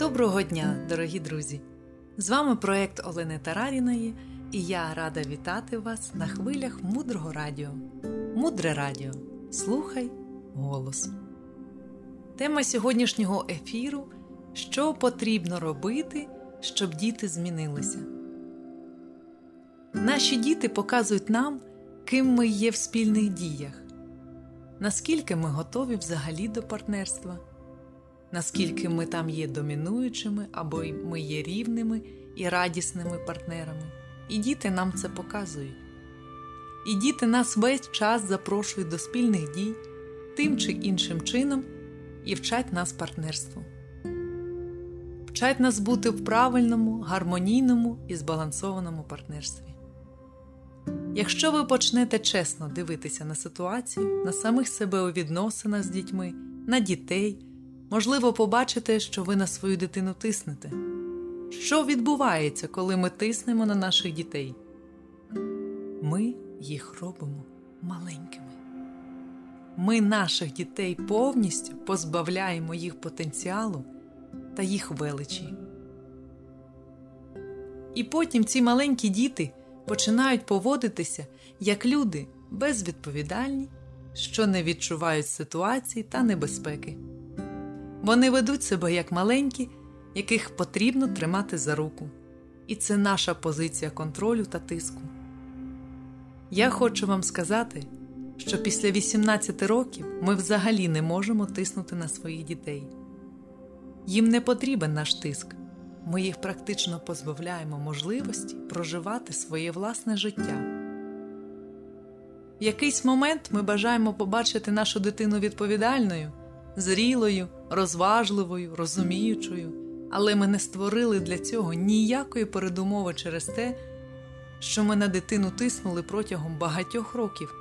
Доброго дня, дорогі друзі! З вами проект Олени Тараріної, і я рада вітати вас на хвилях мудрого радіо. Мудре радіо. Слухай голос. Тема сьогоднішнього ефіру Що потрібно робити, щоб діти змінилися. Наші діти показують нам, ким ми є в спільних діях, наскільки ми готові взагалі до партнерства наскільки ми там є домінуючими або ми є рівними і радісними партнерами. І діти нам це показують. І діти нас весь час запрошують до спільних дій тим чи іншим чином і вчать нас партнерству. Вчать нас бути в правильному, гармонійному і збалансованому партнерстві. Якщо ви почнете чесно дивитися на ситуацію, на самих себе у відносинах з дітьми, на дітей. Можливо, побачите, що ви на свою дитину тиснете. Що відбувається, коли ми тиснемо на наших дітей? Ми їх робимо маленькими. Ми наших дітей повністю позбавляємо їх потенціалу та їх величі. І потім ці маленькі діти починають поводитися як люди безвідповідальні, що не відчувають ситуації та небезпеки. Вони ведуть себе як маленькі, яких потрібно тримати за руку. І це наша позиція контролю та тиску. Я хочу вам сказати, що після 18 років ми взагалі не можемо тиснути на своїх дітей. Їм не потрібен наш тиск, ми їх практично позбавляємо можливості проживати своє власне життя. В якийсь момент ми бажаємо побачити нашу дитину відповідальною зрілою, розважливою, розуміючою, але ми не створили для цього ніякої передумови через те, що ми на дитину тиснули протягом багатьох років.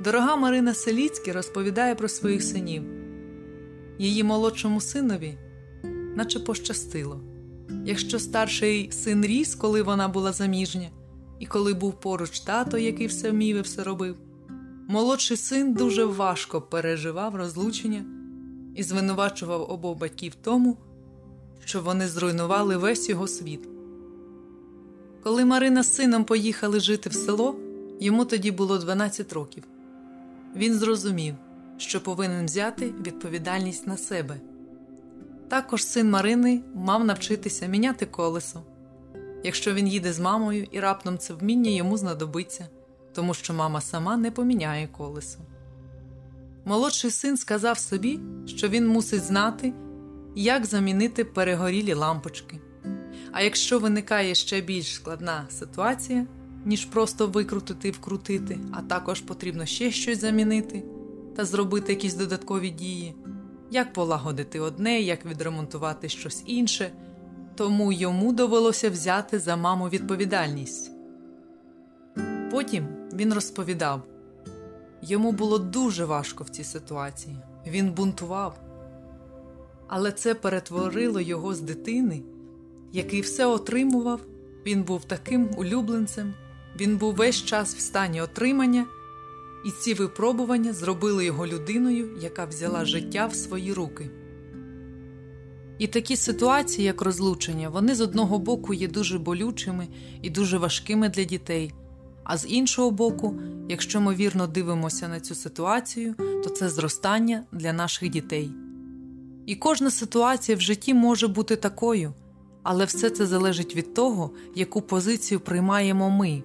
Дорога Марина Селіцькі розповідає про своїх синів. Її молодшому синові, наче пощастило. Якщо старший син ріс, коли вона була заміжня, і коли був поруч тато, який все вмів і все робив, Молодший син дуже важко переживав розлучення і звинувачував обох батьків тому, що вони зруйнували весь його світ. Коли Марина з сином поїхали жити в село, йому тоді було 12 років. Він зрозумів, що повинен взяти відповідальність на себе. Також син Марини мав навчитися міняти колесо. Якщо він їде з мамою і раптом це вміння йому знадобиться тому що мама сама не поміняє колесо. Молодший син сказав собі, що він мусить знати, як замінити перегорілі лампочки. А якщо виникає ще більш складна ситуація, ніж просто викрутити і вкрутити, а також потрібно ще щось замінити та зробити якісь додаткові дії, як полагодити одне, як відремонтувати щось інше, тому йому довелося взяти за маму відповідальність. Потім він розповідав йому було дуже важко в цій ситуації, він бунтував. Але це перетворило його з дитини, який все отримував, він був таким улюбленцем, він був весь час в стані отримання, і ці випробування зробили його людиною, яка взяла життя в свої руки. І такі ситуації, як розлучення, вони з одного боку є дуже болючими і дуже важкими для дітей. А з іншого боку, якщо ми вірно дивимося на цю ситуацію, то це зростання для наших дітей. І кожна ситуація в житті може бути такою, але все це залежить від того, яку позицію приймаємо ми.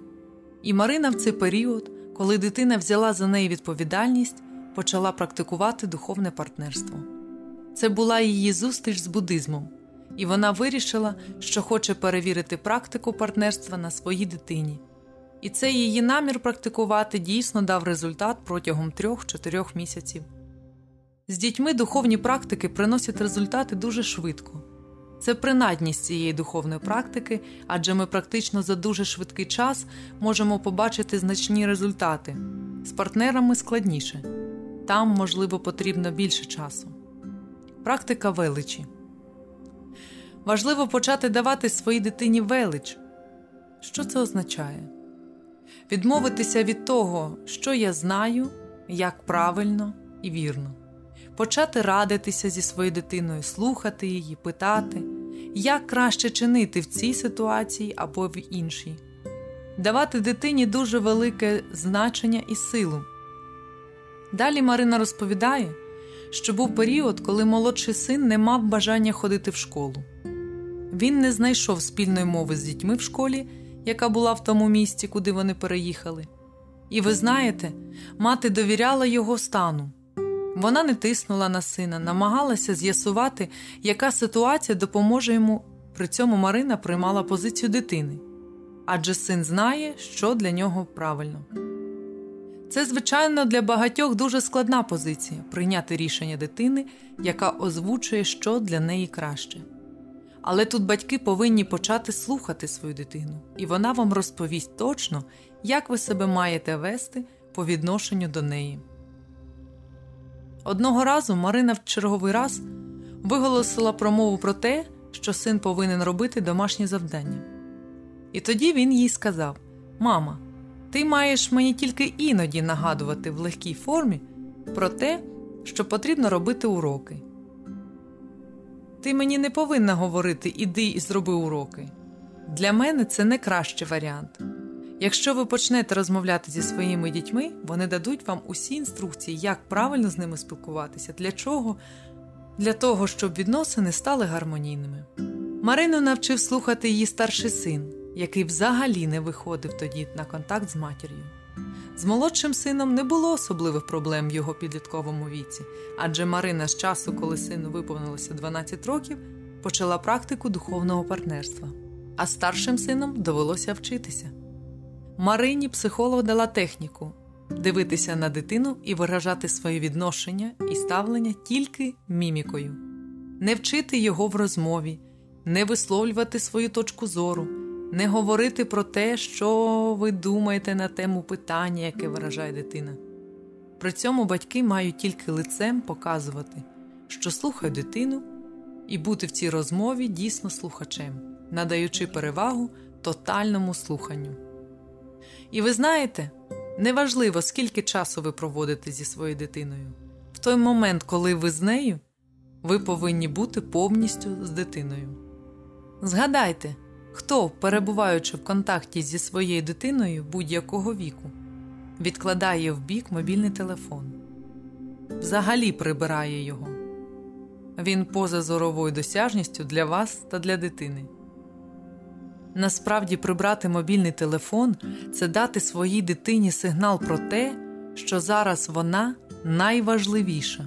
І Марина в цей період, коли дитина взяла за неї відповідальність, почала практикувати духовне партнерство. Це була її зустріч з буддизмом, і вона вирішила, що хоче перевірити практику партнерства на своїй дитині. І цей її намір практикувати дійсно дав результат протягом 3-4 місяців. З дітьми духовні практики приносять результати дуже швидко. Це принадність цієї духовної практики, адже ми практично за дуже швидкий час можемо побачити значні результати. З партнерами складніше там, можливо, потрібно більше часу. Практика величі. Важливо почати давати своїй дитині велич. Що це означає? Відмовитися від того, що я знаю, як правильно і вірно, почати радитися зі своєю дитиною, слухати її, питати, як краще чинити в цій ситуації або в іншій, давати дитині дуже велике значення і силу. Далі Марина розповідає, що був період, коли молодший син не мав бажання ходити в школу. Він не знайшов спільної мови з дітьми в школі, яка була в тому місті, куди вони переїхали. І ви знаєте, мати довіряла його стану. Вона не тиснула на сина, намагалася з'ясувати, яка ситуація допоможе йому. При цьому Марина приймала позицію дитини, адже син знає, що для нього правильно. Це, звичайно, для багатьох дуже складна позиція прийняти рішення дитини, яка озвучує, що для неї краще. Але тут батьки повинні почати слухати свою дитину, і вона вам розповість точно, як ви себе маєте вести по відношенню до неї. Одного разу Марина в черговий раз виголосила промову про те, що син повинен робити домашні завдання. І тоді він їй сказав: Мама, ти маєш мені тільки іноді нагадувати в легкій формі про те, що потрібно робити уроки. Ти мені не повинна говорити іди і зроби уроки. Для мене це не кращий варіант. Якщо ви почнете розмовляти зі своїми дітьми, вони дадуть вам усі інструкції, як правильно з ними спілкуватися, для чого? Для того, щоб відносини стали гармонійними. Марину навчив слухати її старший син, який взагалі не виходив тоді на контакт з матір'ю. З молодшим сином не було особливих проблем в його підлітковому віці, адже Марина з часу, коли сину виповнилося 12 років, почала практику духовного партнерства, а старшим сином довелося вчитися. Марині психолог дала техніку дивитися на дитину і виражати своє відношення і ставлення тільки мімікою, не вчити його в розмові, не висловлювати свою точку зору, не говорити про те, що ви думаєте на тему питання, яке виражає дитина. При цьому батьки мають тільки лицем показувати, що слухають дитину, і бути в цій розмові дійсно слухачем, надаючи перевагу тотальному слуханню. І ви знаєте, неважливо, скільки часу ви проводите зі своєю дитиною. В той момент, коли ви з нею, ви повинні бути повністю з дитиною. Згадайте, хто, перебуваючи в контакті зі своєю дитиною будь-якого віку, відкладає в бік мобільний телефон, взагалі прибирає його. Він поза зоровою досяжністю для вас та для дитини. Насправді, прибрати мобільний телефон це дати своїй дитині сигнал про те, що зараз вона найважливіша.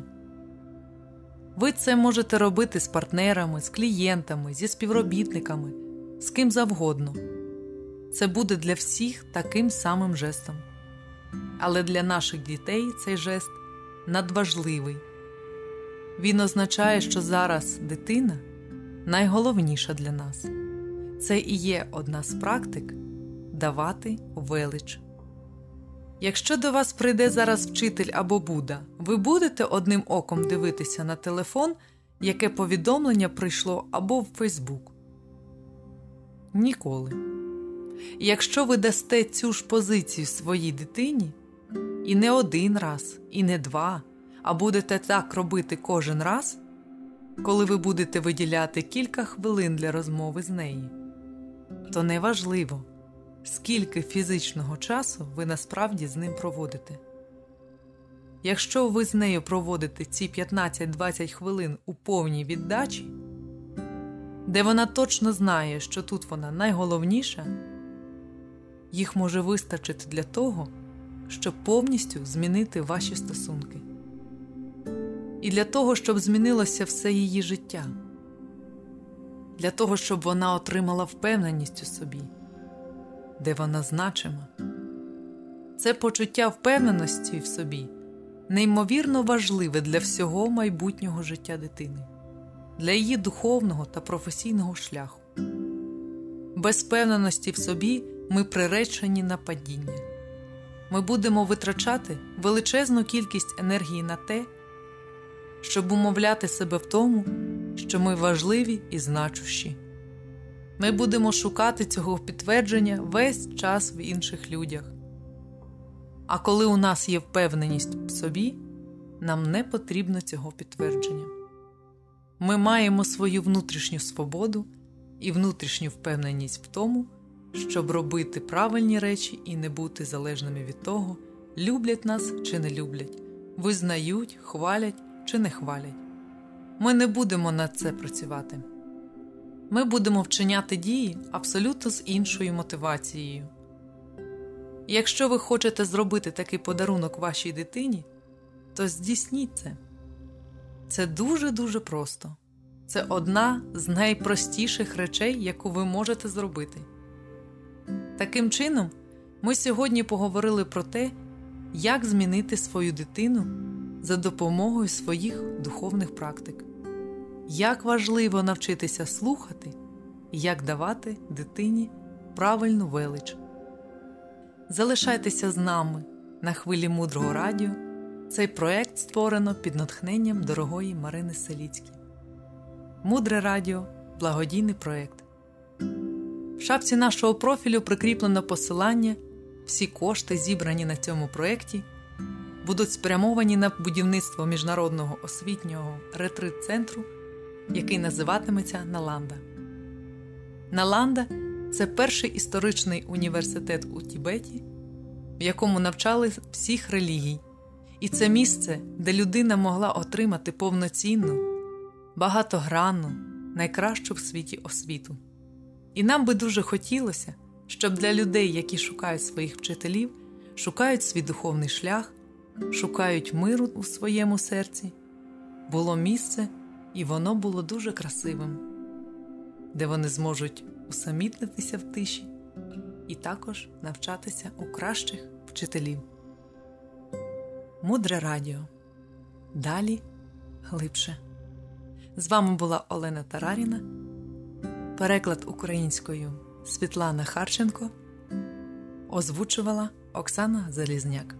Ви це можете робити з партнерами, з клієнтами, зі співробітниками, з ким завгодно. Це буде для всіх таким самим жестом. Але для наших дітей цей жест надважливий. Він означає, що зараз дитина найголовніша для нас. Це і є одна з практик давати велич. Якщо до вас прийде зараз вчитель або Буда, ви будете одним оком дивитися на телефон, яке повідомлення прийшло або в Фейсбук. Ніколи. Якщо ви дасте цю ж позицію своїй дитині, і не один раз, і не два, а будете так робити кожен раз, коли ви будете виділяти кілька хвилин для розмови з нею то неважливо, скільки фізичного часу ви насправді з ним проводите. Якщо ви з нею проводите ці 15-20 хвилин у повній віддачі, де вона точно знає, що тут вона найголовніша, їх може вистачити для того, щоб повністю змінити ваші стосунки. І для того, щоб змінилося все її життя для того, щоб вона отримала впевненість у собі, де вона значима. Це почуття впевненості в собі неймовірно важливе для всього майбутнього життя дитини, для її духовного та професійного шляху. Без впевненості в собі ми приречені на падіння. Ми будемо витрачати величезну кількість енергії на те, щоб умовляти себе в тому, що ми важливі і значущі. Ми будемо шукати цього підтвердження весь час в інших людях. А коли у нас є впевненість в собі, нам не потрібно цього підтвердження. Ми маємо свою внутрішню свободу і внутрішню впевненість в тому, щоб робити правильні речі і не бути залежними від того, люблять нас чи не люблять, визнають, хвалять чи не хвалять. Ми не будемо над це працювати. Ми будемо вчиняти дії абсолютно з іншою мотивацією. Якщо ви хочете зробити такий подарунок вашій дитині, то здійсніть це. Це дуже-дуже просто. Це одна з найпростіших речей, яку ви можете зробити. Таким чином, ми сьогодні поговорили про те, як змінити свою дитину за допомогою своїх духовних практик, як важливо навчитися слухати і як давати дитині правильну велич. Залишайтеся з нами на хвилі мудрого радіо. Цей проект створено під натхненням дорогої Марини Селіцькі. Мудре радіо благодійний проект. В шапці нашого профілю прикріплено посилання. Всі кошти, зібрані на цьому проєкті, будуть спрямовані на будівництво міжнародного освітнього ретрит-центру, який називатиметься Наланда. Наланда це перший історичний університет у Тібеті, в якому навчали всіх релігій, і це місце, де людина могла отримати повноцінну, багатогранну, найкращу в світі освіту. І нам би дуже хотілося, щоб для людей, які шукають своїх вчителів, шукають свій духовний шлях, шукають миру у своєму серці, було місце, і воно було дуже красивим, де вони зможуть усамітнитися в тиші і також навчатися у кращих вчителів. Мудре радіо. Далі глибше. З вами була Олена Тараріна. Переклад українською Світлана Харченко. Озвучувала Оксана Залізняк.